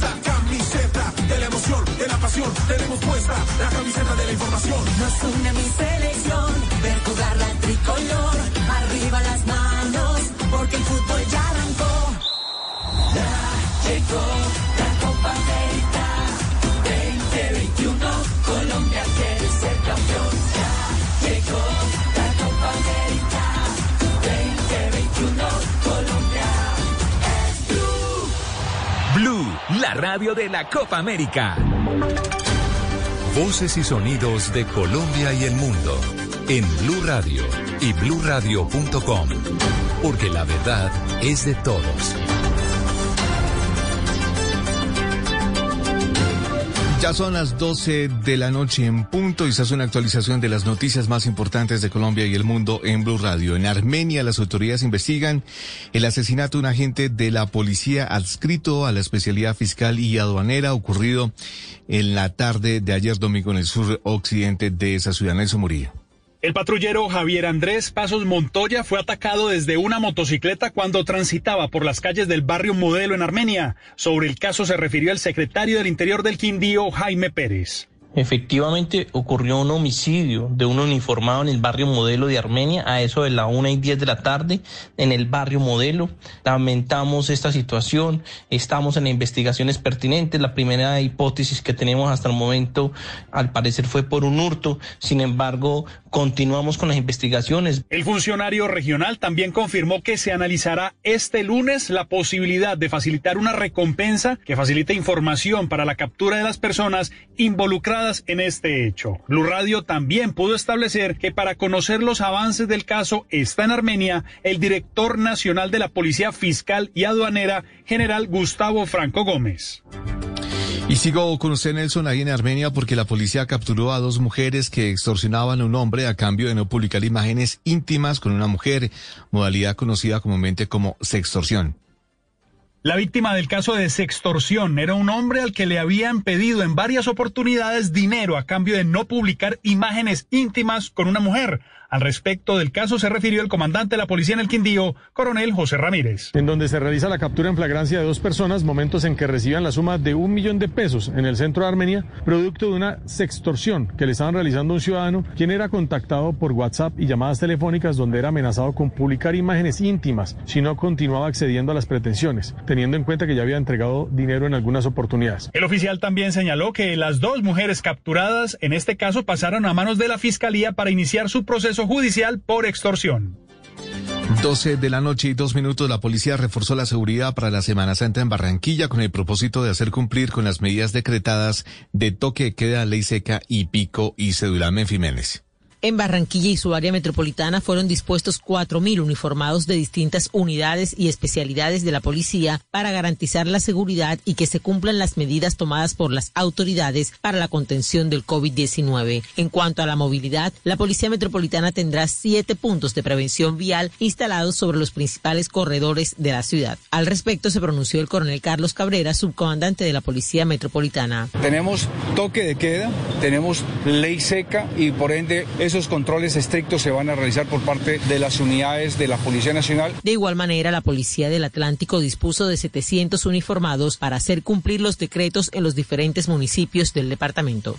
La camiseta de la emoción, de la pasión. Tenemos puesta la camiseta de la información. Nos une mi selección, ver jugar la tricolor. Arriba las manos, porque el fútbol ya arrancó. Ya llegó la radio de la Copa América. Voces y sonidos de Colombia y el mundo en Blue Radio y bluradio.com, porque la verdad es de todos. Ya son las 12 de la noche en punto y se hace una actualización de las noticias más importantes de Colombia y el mundo en Blue Radio. En Armenia las autoridades investigan el asesinato de un agente de la policía adscrito a la especialidad fiscal y aduanera ocurrido en la tarde de ayer domingo en el sur occidente de esa ciudad. Nelson Murillo. El patrullero Javier Andrés Pasos Montoya fue atacado desde una motocicleta cuando transitaba por las calles del barrio Modelo en Armenia. Sobre el caso se refirió el secretario del Interior del Quindío, Jaime Pérez. Efectivamente ocurrió un homicidio de un uniformado en el barrio Modelo de Armenia a eso de la una y diez de la tarde en el barrio Modelo. Lamentamos esta situación, estamos en investigaciones pertinentes. La primera hipótesis que tenemos hasta el momento al parecer fue por un hurto, sin embargo continuamos con las investigaciones. El funcionario regional también confirmó que se analizará este lunes la posibilidad de facilitar una recompensa que facilite información para la captura de las personas involucradas en este hecho. Blue Radio también pudo establecer que para conocer los avances del caso está en Armenia el director nacional de la Policía Fiscal y Aduanera, general Gustavo Franco Gómez. Y sigo con usted, Nelson, ahí en Armenia, porque la policía capturó a dos mujeres que extorsionaban a un hombre a cambio de no publicar imágenes íntimas con una mujer, modalidad conocida comúnmente como sextorsión. La víctima del caso de sextorsión era un hombre al que le habían pedido en varias oportunidades dinero a cambio de no publicar imágenes íntimas con una mujer. Al respecto del caso se refirió el comandante de la policía en el Quindío, coronel José Ramírez. En donde se realiza la captura en flagrancia de dos personas, momentos en que recibían la suma de un millón de pesos en el centro de Armenia, producto de una sextorsión que le estaban realizando a un ciudadano, quien era contactado por WhatsApp y llamadas telefónicas donde era amenazado con publicar imágenes íntimas si no continuaba accediendo a las pretensiones, teniendo en cuenta que ya había entregado dinero en algunas oportunidades. El oficial también señaló que las dos mujeres capturadas en este caso pasaron a manos de la fiscalía para iniciar su proceso judicial por extorsión. 12 de la noche y dos minutos, la policía reforzó la seguridad para la Semana Santa en Barranquilla con el propósito de hacer cumplir con las medidas decretadas de toque queda, ley seca y pico y cédula Jiménez. En Barranquilla y su área metropolitana fueron dispuestos 4.000 uniformados de distintas unidades y especialidades de la policía para garantizar la seguridad y que se cumplan las medidas tomadas por las autoridades para la contención del COVID-19. En cuanto a la movilidad, la Policía Metropolitana tendrá siete puntos de prevención vial instalados sobre los principales corredores de la ciudad. Al respecto se pronunció el coronel Carlos Cabrera, subcomandante de la Policía Metropolitana. Tenemos toque de queda, tenemos ley seca y por ende esos controles estrictos se van a realizar por parte de las unidades de la Policía Nacional. De igual manera, la Policía del Atlántico dispuso de 700 uniformados para hacer cumplir los decretos en los diferentes municipios del departamento.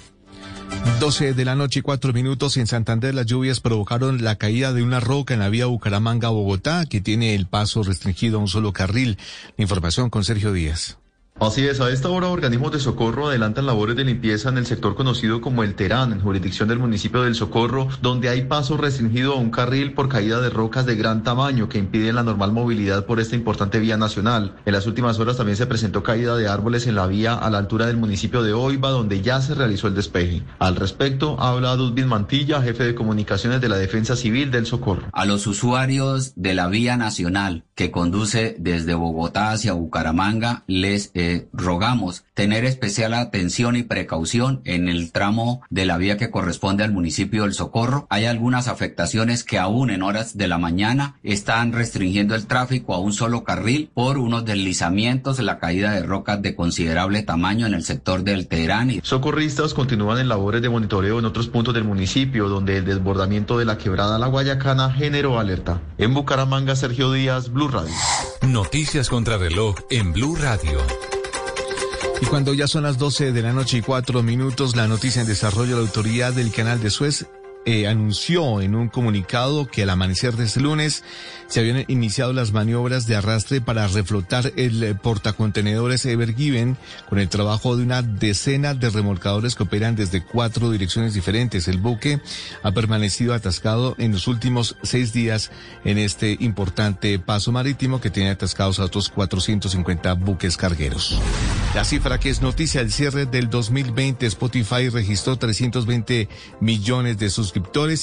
12 de la noche y 4 minutos en Santander las lluvias provocaron la caída de una roca en la vía Bucaramanga-Bogotá que tiene el paso restringido a un solo carril. La información con Sergio Díaz. Así es, a esta hora organismos de socorro adelantan labores de limpieza en el sector conocido como el Terán, en jurisdicción del municipio del Socorro, donde hay paso restringido a un carril por caída de rocas de gran tamaño que impiden la normal movilidad por esta importante vía nacional. En las últimas horas también se presentó caída de árboles en la vía a la altura del municipio de Oiva, donde ya se realizó el despeje. Al respecto, habla Dudvin Mantilla, jefe de comunicaciones de la Defensa Civil del Socorro. A los usuarios de la vía nacional que conduce desde Bogotá hacia Bucaramanga, les eh, rogamos tener especial atención y precaución en el tramo de la vía que corresponde al municipio del Socorro. Hay algunas afectaciones que aún en horas de la mañana están restringiendo el tráfico a un solo carril por unos deslizamientos, la caída de rocas de considerable tamaño en el sector del Teherán. Socorristas continúan en labores de monitoreo en otros puntos del municipio donde el desbordamiento de la quebrada La Guayacana generó alerta. En Bucaramanga, Sergio Díaz, Radio. Noticias contra reloj en Blue Radio. Y cuando ya son las 12 de la noche y cuatro minutos, la noticia en desarrollo, la autoridad del canal de Suez eh, anunció en un comunicado que al amanecer de este lunes se habían iniciado las maniobras de arrastre para reflotar el eh, portacontenedores Ever Given con el trabajo de una decena de remolcadores que operan desde cuatro direcciones diferentes. El buque ha permanecido atascado en los últimos seis días en este importante paso marítimo que tiene atascados a otros 450 buques cargueros. La cifra que es noticia, el cierre del 2020, Spotify registró 320 millones de sus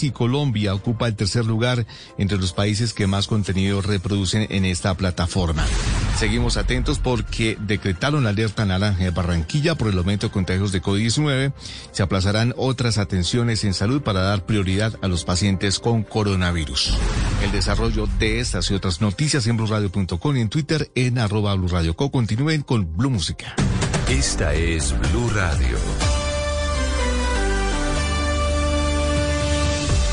y Colombia ocupa el tercer lugar entre los países que más contenido reproducen en esta plataforma. Seguimos atentos porque decretaron la alerta naranja de Barranquilla por el aumento de contagios de COVID-19. Se aplazarán otras atenciones en salud para dar prioridad a los pacientes con coronavirus. El desarrollo de estas y otras noticias en blurradio.com y en Twitter en arroba blurradioco. Continúen con Blue Música. Esta es Blue Radio.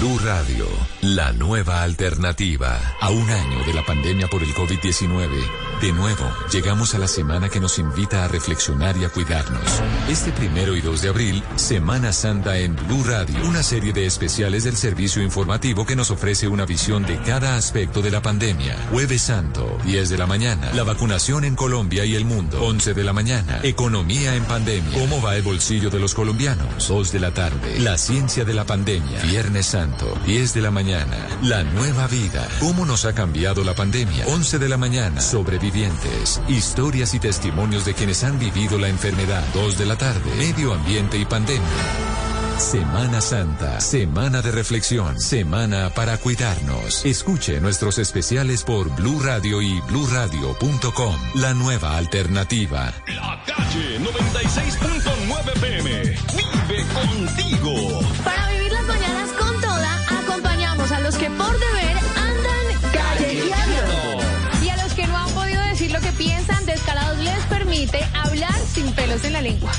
Blue Radio, la nueva alternativa. A un año de la pandemia por el COVID-19, de nuevo llegamos a la semana que nos invita a reflexionar y a cuidarnos. Este primero y 2 de abril, Semana Santa en Blue Radio, una serie de especiales del servicio informativo que nos ofrece una visión de cada aspecto de la pandemia. Jueves Santo, 10 de la mañana, la vacunación en Colombia y el mundo. 11 de la mañana, economía en pandemia. ¿Cómo va el bolsillo de los colombianos? 2 de la tarde, la ciencia de la pandemia. Viernes Santo. 10 de la mañana. La nueva vida. ¿Cómo nos ha cambiado la pandemia? 11 de la mañana. Sobrevivientes. Historias y testimonios de quienes han vivido la enfermedad. 2 de la tarde. Medio ambiente y pandemia. Semana Santa, semana de reflexión, semana para cuidarnos. Escuche nuestros especiales por Blue Radio y bluradio.com. La nueva alternativa. La calle 96.9 PM. Vive contigo. Para pelos en la lengua.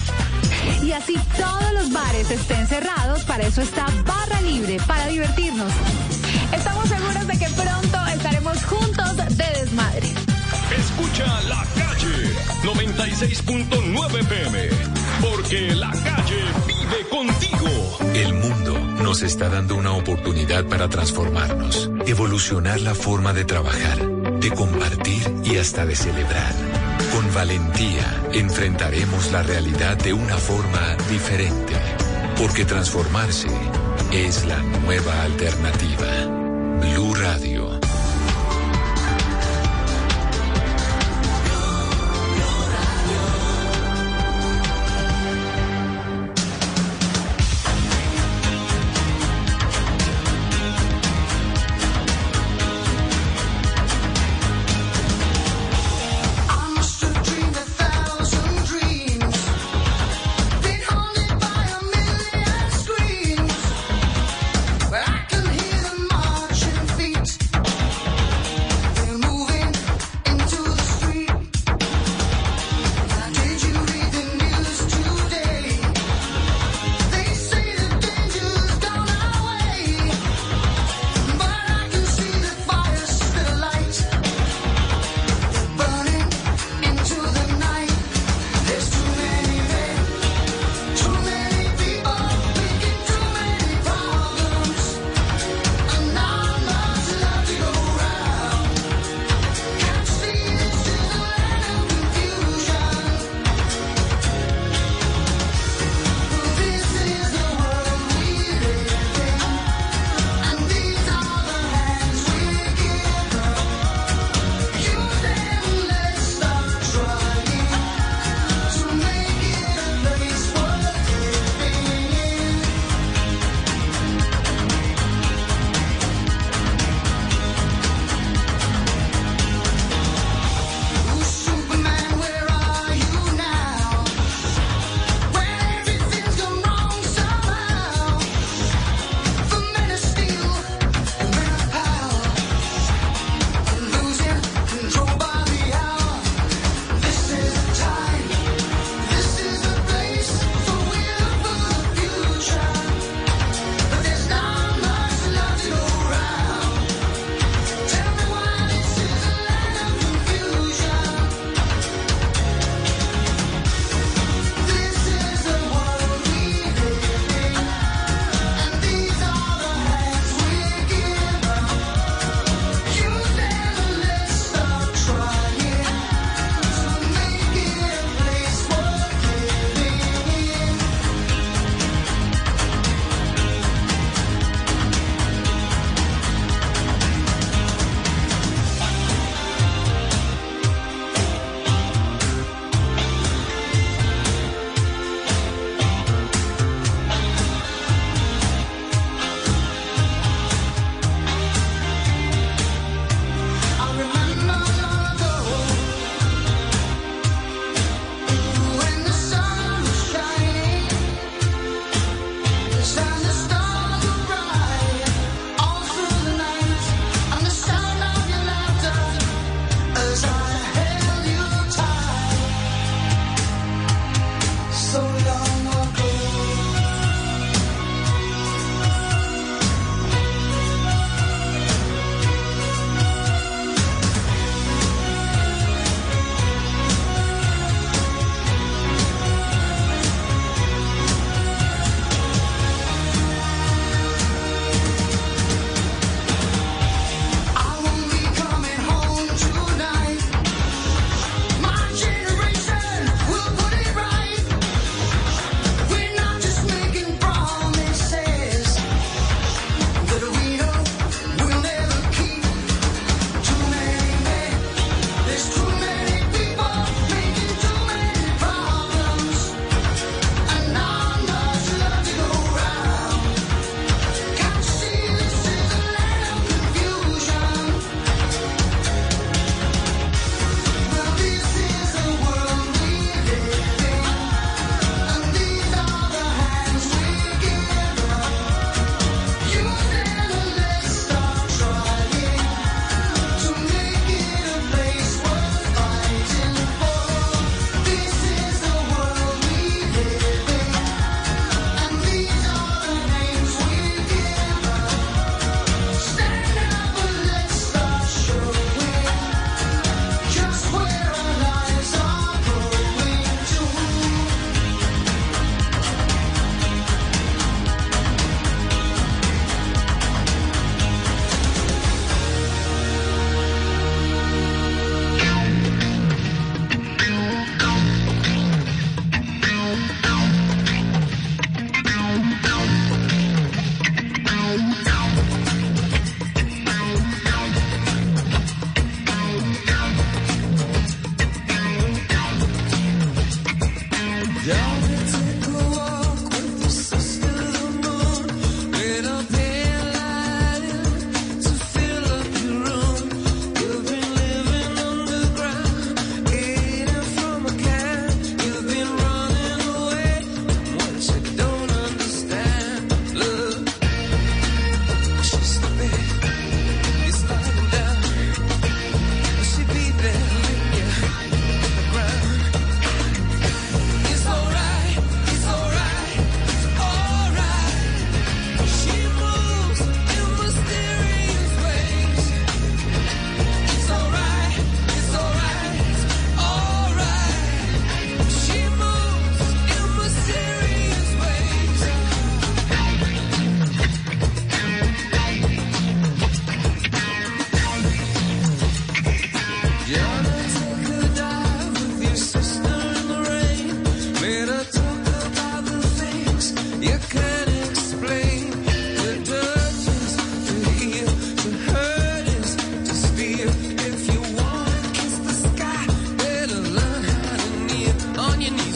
Y así todos los bares estén cerrados, para eso está Barra Libre, para divertirnos. Estamos seguros de que pronto estaremos juntos de desmadre. Escucha la calle 96.9 PM. Porque la calle vive contigo. El mundo nos está dando una oportunidad para transformarnos, evolucionar la forma de trabajar, de compartir y hasta de celebrar. Con valentía enfrentaremos la realidad de una forma diferente, porque transformarse es la nueva alternativa. Blue Radio.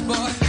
boy.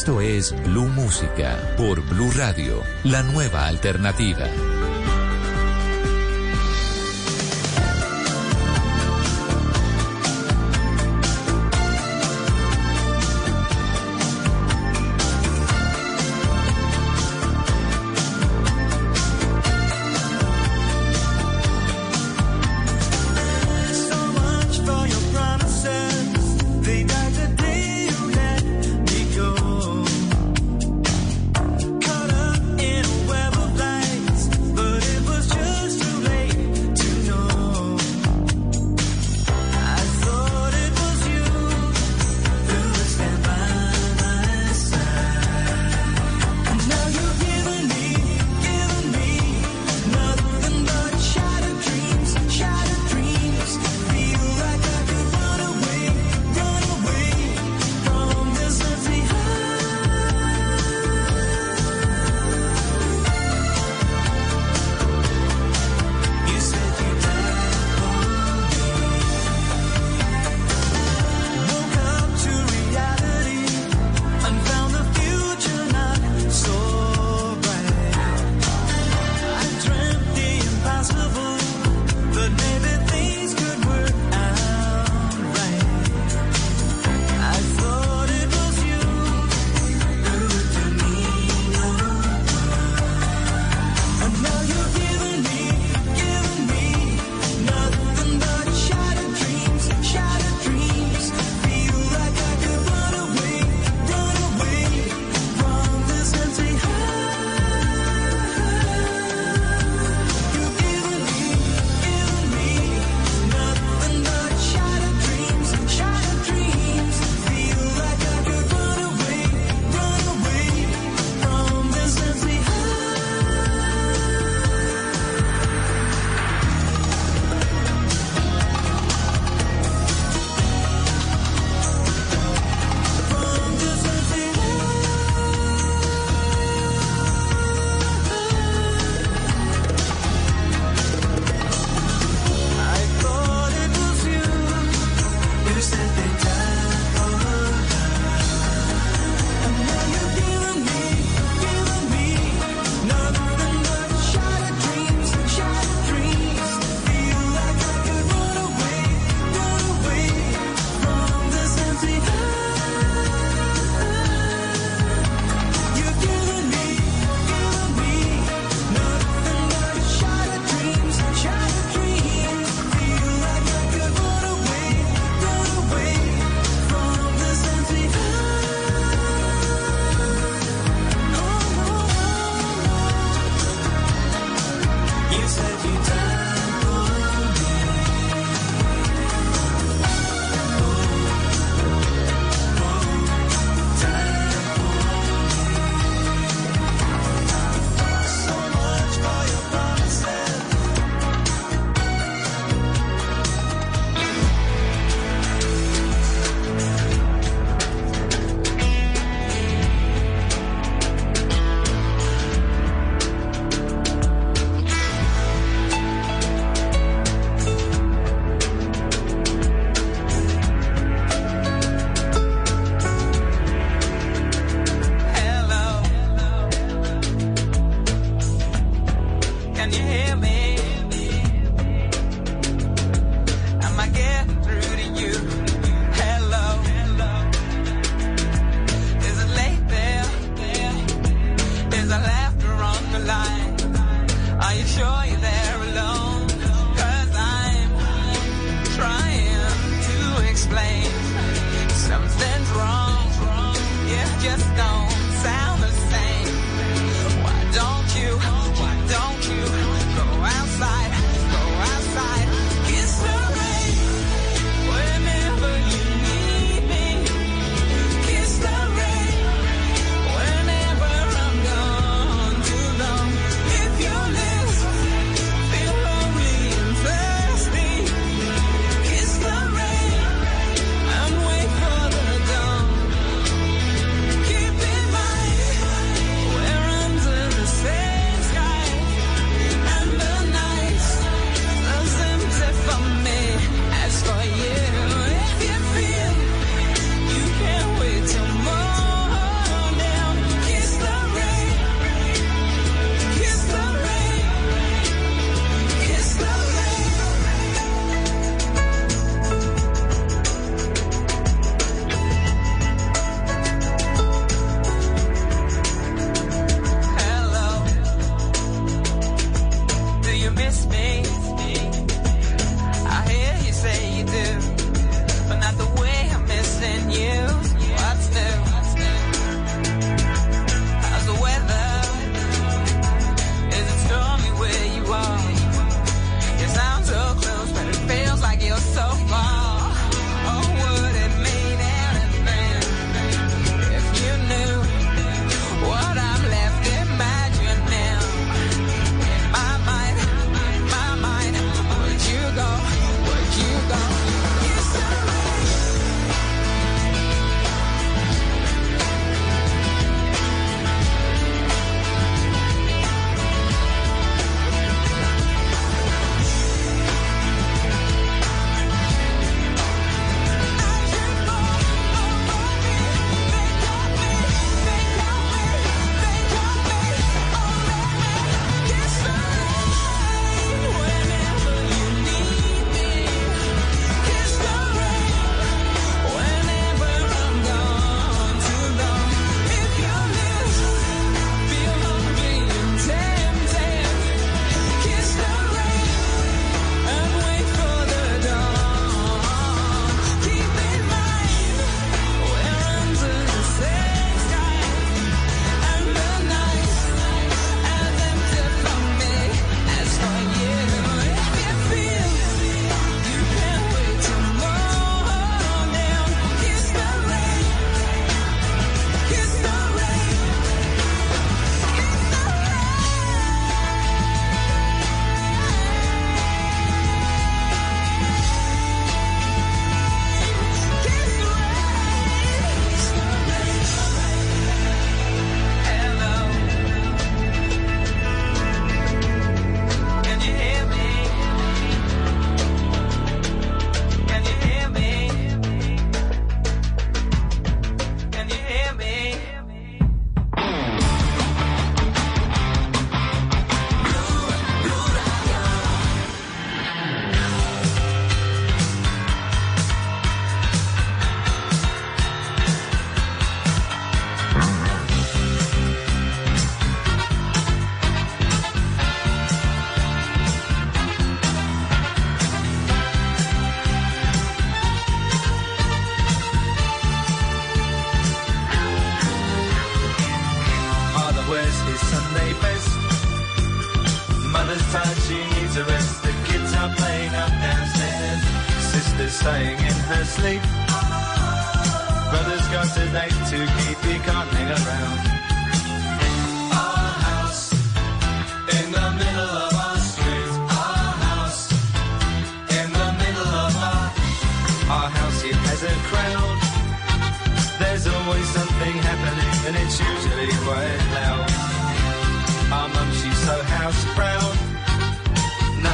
Esto es Blue Música por Blue Radio, la nueva alternativa.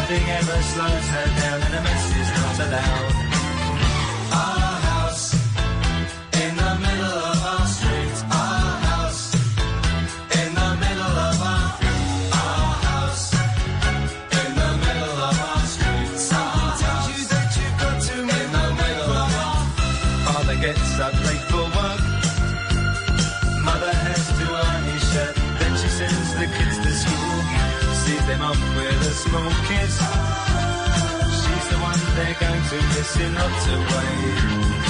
Nothing ever slows her down, and a mess is not allowed. missing up to wait.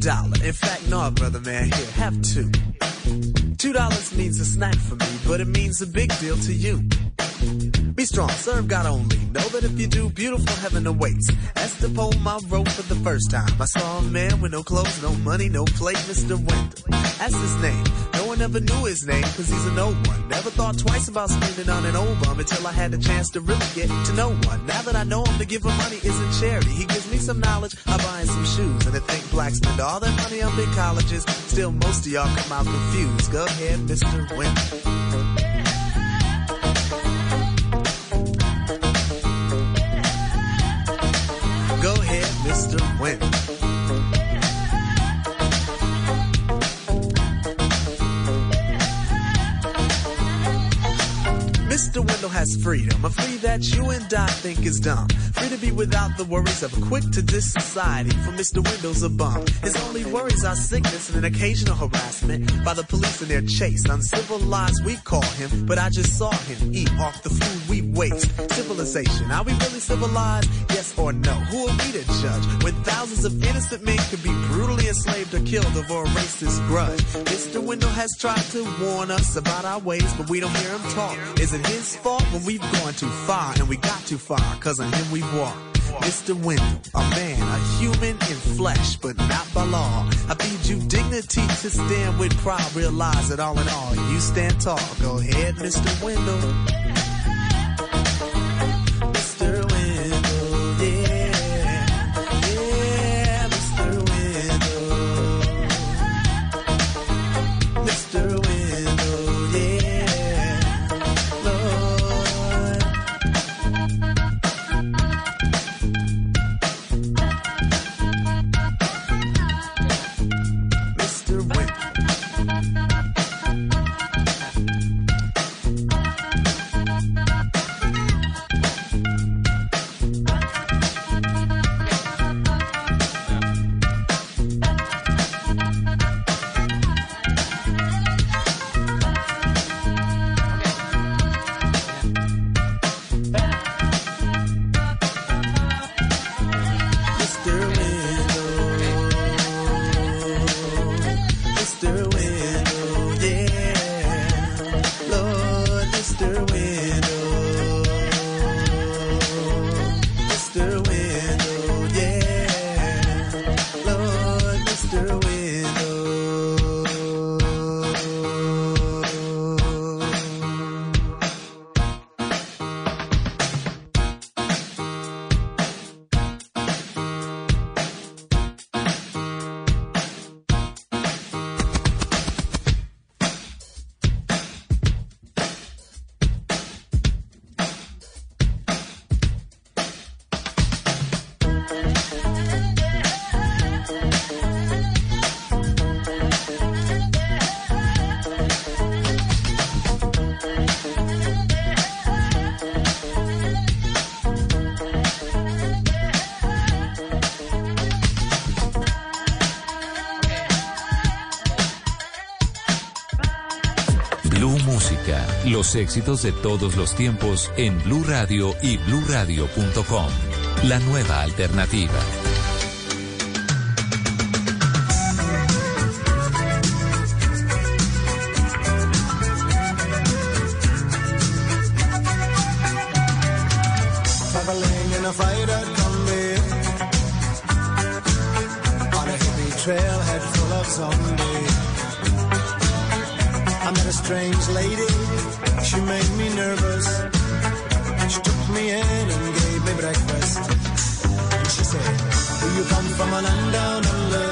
Dollar. In fact, no, brother man, here, have two. Two dollars means a snack for me, but it means a big deal to you. Be strong, serve God only. Know that if you do, beautiful heaven awaits. As the poem I wrote for the first time, I saw a man with no clothes, no money, no plate, Mr. Wendell. That's his name. One ever knew his name, cause he's a no one. Never thought twice about spending on an old bum until I had the chance to really get to know one. Now that I know him, to give him money isn't charity. He gives me some knowledge, I buy him some shoes. And to think blacks spend all their money on big colleges, still most of y'all come out confused. Go ahead, Mr. Wendell. Freedom, a free that you and I think is dumb. Free to be without the worries of a quick to diss society, for Mr. Wendell's a bum. His only worries are sickness and an occasional harassment by the police in their chase. Uncivilized, we call him, but I just saw him eat off the food we waste. Civilization, are we really civilized? Yes or no? Who are we to judge when thousands of innocent men could be brutally enslaved or killed over a racist grudge? Mr. Wendell has tried to warn us about our ways, but we don't hear him talk. Is it his fault when we've gone too far and we got too far? Cause on him we've walked. Mr. Wendell, a man, a human in flesh, but not by law. I feed you dignity to stand with pride. Realize that all in all, you stand tall. Go ahead, Mr. Wendell. Los éxitos de todos los tiempos en Blue Radio y bluradio.com. La nueva alternativa. Strange lady. She made me nervous. She took me in and gave me breakfast. And she said, Do you come from a land down under?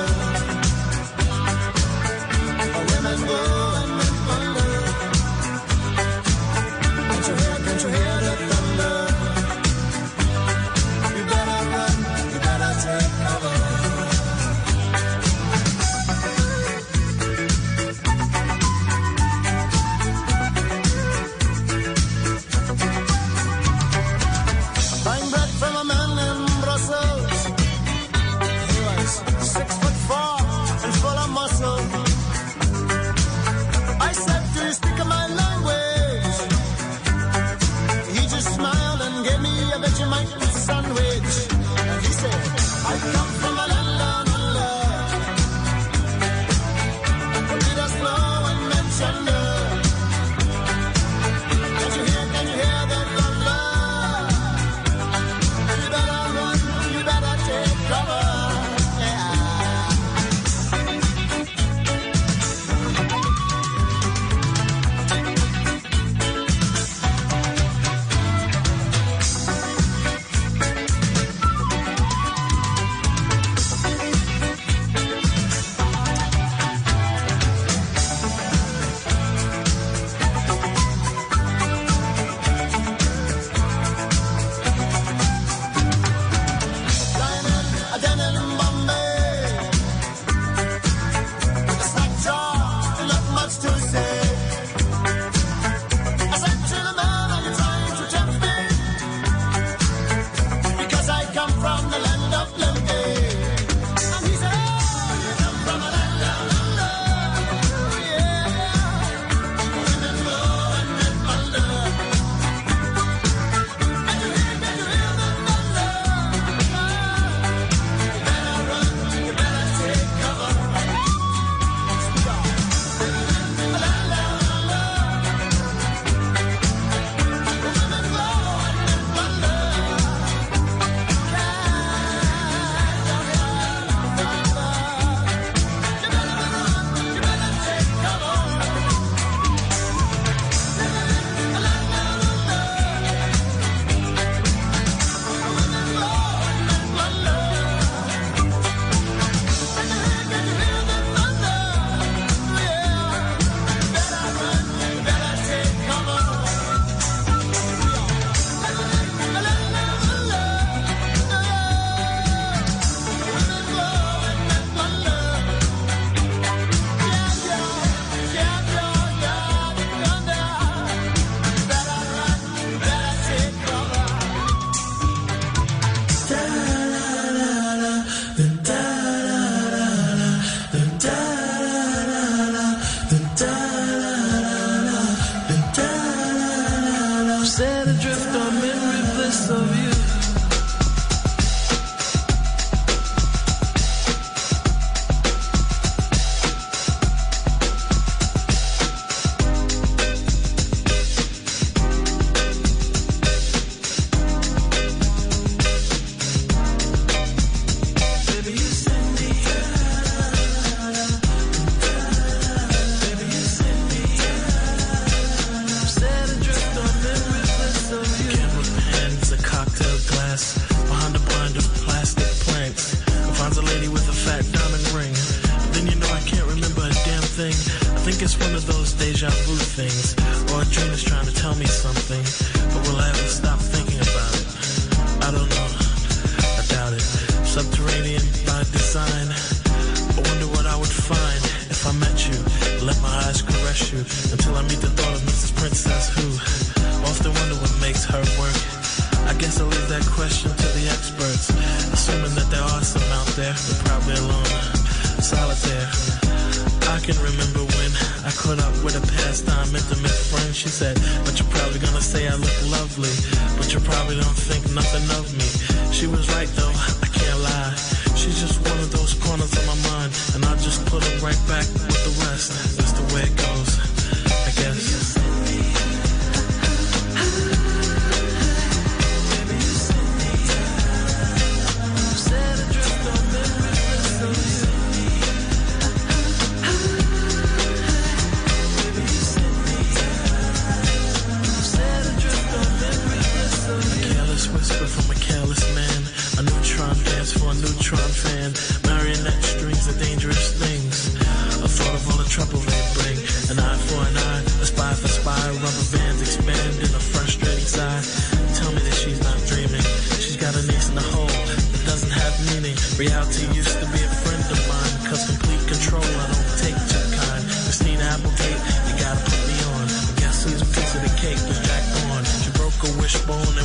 question to the experts. Assuming that there are some out there, but probably alone, solitaire. I can remember when I caught up with a pastime intimate friend. She said, But you're probably gonna say I look lovely, but you probably don't think nothing of me. She was right though, I can't lie. She's just one of those corners of my mind, and I just put her right back with the rest. That's the way it goes, I guess. Dance for a neutron fan. Marionette strings are dangerous things. A thought of all the trouble they bring. An eye for an eye, a spy for spy. Rubber bands expand in a frustrating sigh. Tell me that she's not dreaming. She's got an ace in the hole that doesn't have meaning. Reality used to be a friend of mine. Cause complete control I don't take too kind. Christina Applegate, you gotta put me on. But guess whose piece of the cake was Jack on? She broke a wishbone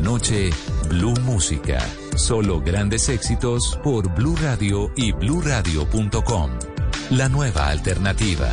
noche, Blue Música. Solo grandes éxitos por Blue Radio y bluradio.com. La nueva alternativa.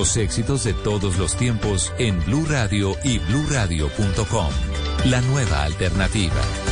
Los éxitos de todos los tiempos en Blue Radio y BlueRadio.com. La nueva alternativa.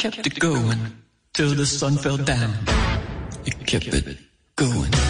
kept it going till the sun fell down. It kept it going.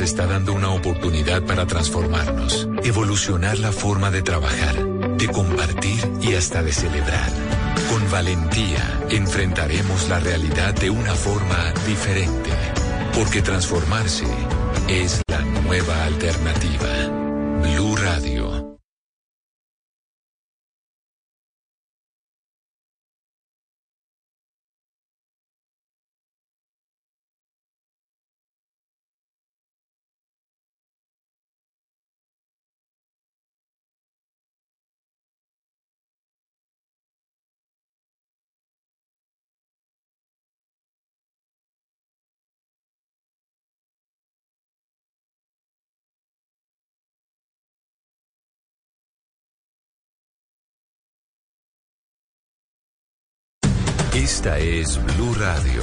Está dando una oportunidad para transformarnos, evolucionar la forma de trabajar, de compartir y hasta de celebrar. Con valentía enfrentaremos la realidad de una forma diferente, porque transformarse es la nueva alternativa. Blue Radio. Esta es Blue Radio.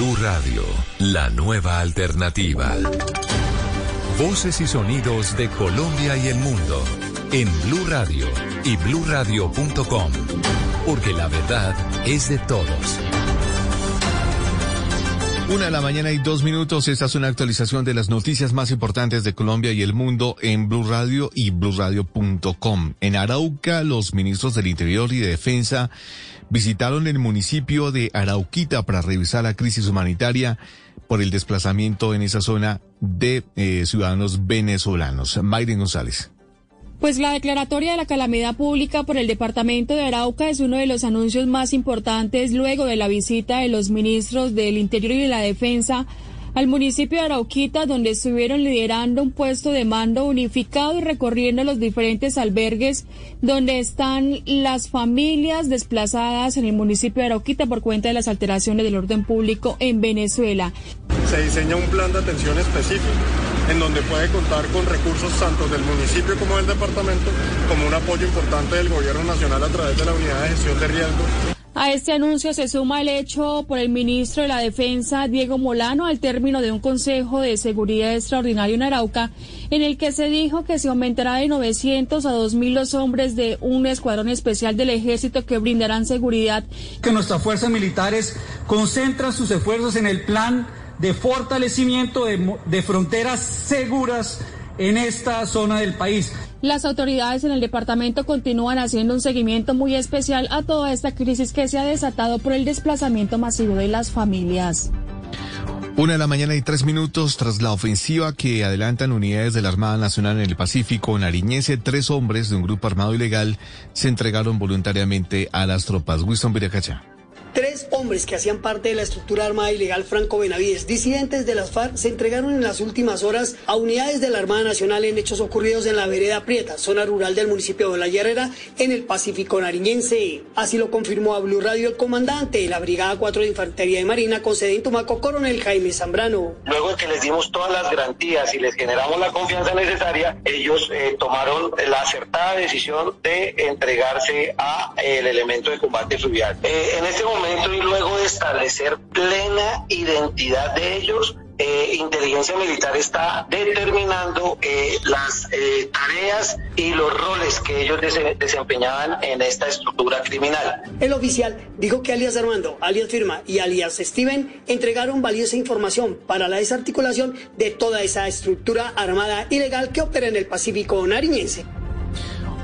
Radio, la nueva alternativa. Voces y sonidos de Colombia y el mundo en Blue Radio y bluradio.com, porque la verdad es de todos. Una de la mañana y dos minutos. Esta es una actualización de las noticias más importantes de Colombia y el mundo en Blue Radio y bluradio.com. En Arauca, los ministros del Interior y de Defensa visitaron el municipio de Arauquita para revisar la crisis humanitaria por el desplazamiento en esa zona de eh, ciudadanos venezolanos. Mayren González. Pues la declaratoria de la calamidad pública por el departamento de Arauca es uno de los anuncios más importantes luego de la visita de los ministros del Interior y de la Defensa al municipio de Arauquita, donde estuvieron liderando un puesto de mando unificado y recorriendo los diferentes albergues donde están las familias desplazadas en el municipio de Arauquita por cuenta de las alteraciones del orden público en Venezuela. Se diseña un plan de atención específico en donde puede contar con recursos tanto del municipio como del departamento, como un apoyo importante del gobierno nacional a través de la unidad de gestión de riesgo. A este anuncio se suma el hecho por el ministro de la Defensa, Diego Molano, al término de un Consejo de Seguridad Extraordinario en Arauca, en el que se dijo que se aumentará de 900 a 2.000 los hombres de un escuadrón especial del ejército que brindarán seguridad. Que nuestras fuerzas militares concentran sus esfuerzos en el plan de fortalecimiento de, de fronteras seguras en esta zona del país. Las autoridades en el departamento continúan haciendo un seguimiento muy especial a toda esta crisis que se ha desatado por el desplazamiento masivo de las familias. Una de la mañana y tres minutos tras la ofensiva que adelantan unidades de la Armada Nacional en el Pacífico nariñense, tres hombres de un grupo armado ilegal se entregaron voluntariamente a las tropas. Winston Viracacha. Tres hombres que hacían parte de la estructura armada ilegal Franco Benavides, disidentes de las FARC, se entregaron en las últimas horas a unidades de la Armada Nacional en hechos ocurridos en la vereda Prieta, zona rural del municipio de La Herrera, en el Pacífico Nariñense. Así lo confirmó a Blue Radio el comandante de la Brigada 4 de Infantería de Marina con sede en Tumaco, coronel Jaime Zambrano. Luego de que les dimos todas las garantías y les generamos la confianza necesaria, ellos eh, tomaron la acertada decisión de entregarse a el elemento de combate fluvial. Eh, en este momento y luego de establecer plena identidad de ellos, eh, inteligencia militar está determinando eh, las eh, tareas y los roles que ellos dese- desempeñaban en esta estructura criminal. El oficial dijo que alias Armando, alias Firma y alias Steven entregaron valiosa información para la desarticulación de toda esa estructura armada ilegal que opera en el Pacífico nariñense.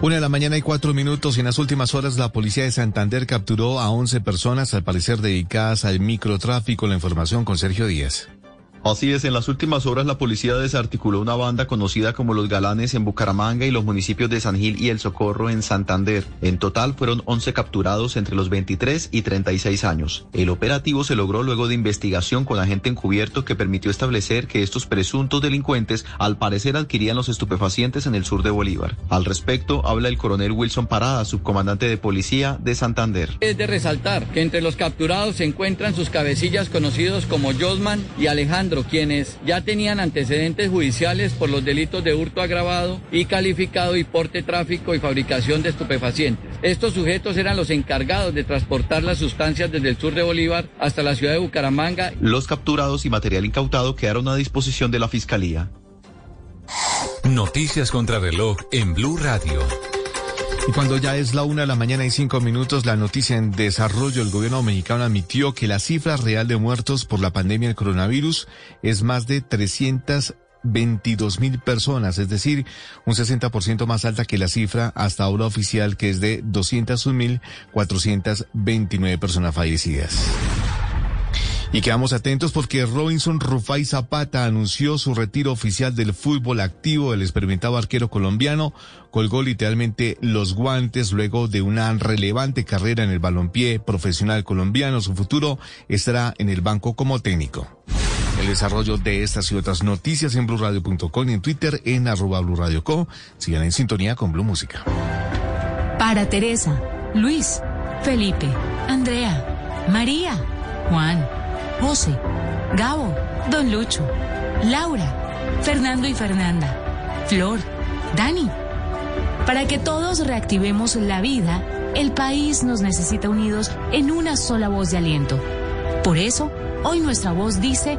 Una de la mañana y cuatro minutos y en las últimas horas la policía de Santander capturó a 11 personas al parecer dedicadas al microtráfico. La información con Sergio Díaz. Así es, en las últimas horas la policía desarticuló una banda conocida como Los Galanes en Bucaramanga y los municipios de San Gil y El Socorro en Santander. En total fueron 11 capturados entre los 23 y 36 años. El operativo se logró luego de investigación con agente encubierto que permitió establecer que estos presuntos delincuentes al parecer adquirían los estupefacientes en el sur de Bolívar. Al respecto habla el coronel Wilson Parada, subcomandante de policía de Santander. Es de resaltar que entre los capturados se encuentran sus cabecillas conocidos como Josman y Alejandro, quienes ya tenían antecedentes judiciales por los delitos de hurto agravado y calificado y porte, tráfico y fabricación de estupefacientes. Estos sujetos eran los encargados de transportar las sustancias desde el sur de Bolívar hasta la ciudad de Bucaramanga. Los capturados y material incautado quedaron a disposición de la Fiscalía. Noticias contra reloj en Blue Radio. Y cuando ya es la una de la mañana y cinco minutos, la noticia en desarrollo, el gobierno mexicano admitió que la cifra real de muertos por la pandemia del coronavirus es más de 322 mil personas, es decir, un 60% más alta que la cifra hasta ahora oficial que es de 201 mil 429 personas fallecidas. Y quedamos atentos porque Robinson Rufai Zapata anunció su retiro oficial del fútbol activo. El experimentado arquero colombiano colgó literalmente los guantes luego de una relevante carrera en el balompié profesional colombiano. Su futuro estará en el banco como técnico. El desarrollo de estas y otras noticias en blurradio.com y en Twitter en arroba blurradioco. Sigan en sintonía con Blue Música. Para Teresa, Luis, Felipe, Andrea, María, Juan, José, Gabo, Don Lucho, Laura, Fernando y Fernanda, Flor, Dani. Para que todos reactivemos la vida, el país nos necesita unidos en una sola voz de aliento. Por eso, Hoy nuestra voz dice,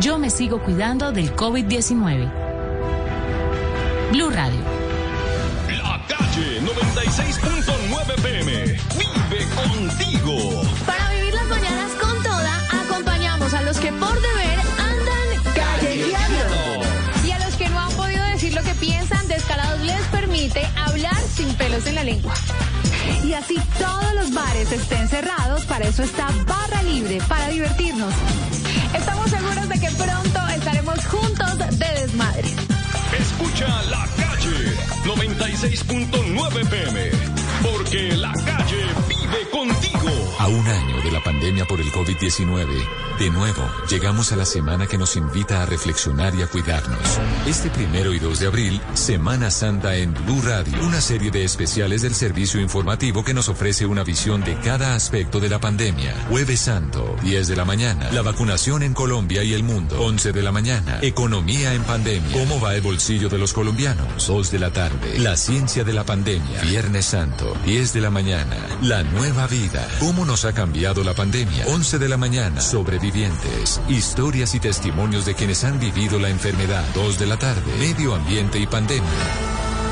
yo me sigo cuidando del COVID-19. Blue Radio. La calle 96.9 PM. Vive contigo. Pelos en la lengua. Y así todos los bares estén cerrados, para eso está Barra Libre, para divertirnos. Estamos seguros de que pronto estaremos juntos de desmadre. Escucha la calle 96.9 PM. Porque la calle vive contigo. A un año de la pandemia por el COVID-19, de nuevo llegamos a la semana que nos invita a reflexionar y a cuidarnos. Este primero y 2 de abril, Semana Santa en Blue Radio, una serie de especiales del servicio informativo que nos ofrece una visión de cada aspecto de la pandemia. Jueves Santo, 10 de la mañana, la vacunación en Colombia y el mundo. 11 de la mañana, economía en pandemia. ¿Cómo va el bolsillo de los colombianos? 2 de la la ciencia de la pandemia. Viernes Santo, 10 de la mañana, la nueva vida. ¿Cómo nos ha cambiado la pandemia? 11 de la mañana, sobrevivientes. Historias y testimonios de quienes han vivido la enfermedad. 2 de la tarde, medio ambiente y pandemia.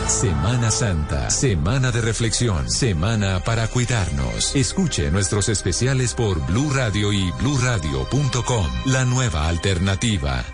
Semana Santa, semana de reflexión, semana para cuidarnos. Escuche nuestros especiales por Blue Radio y bluradio.com, la nueva alternativa.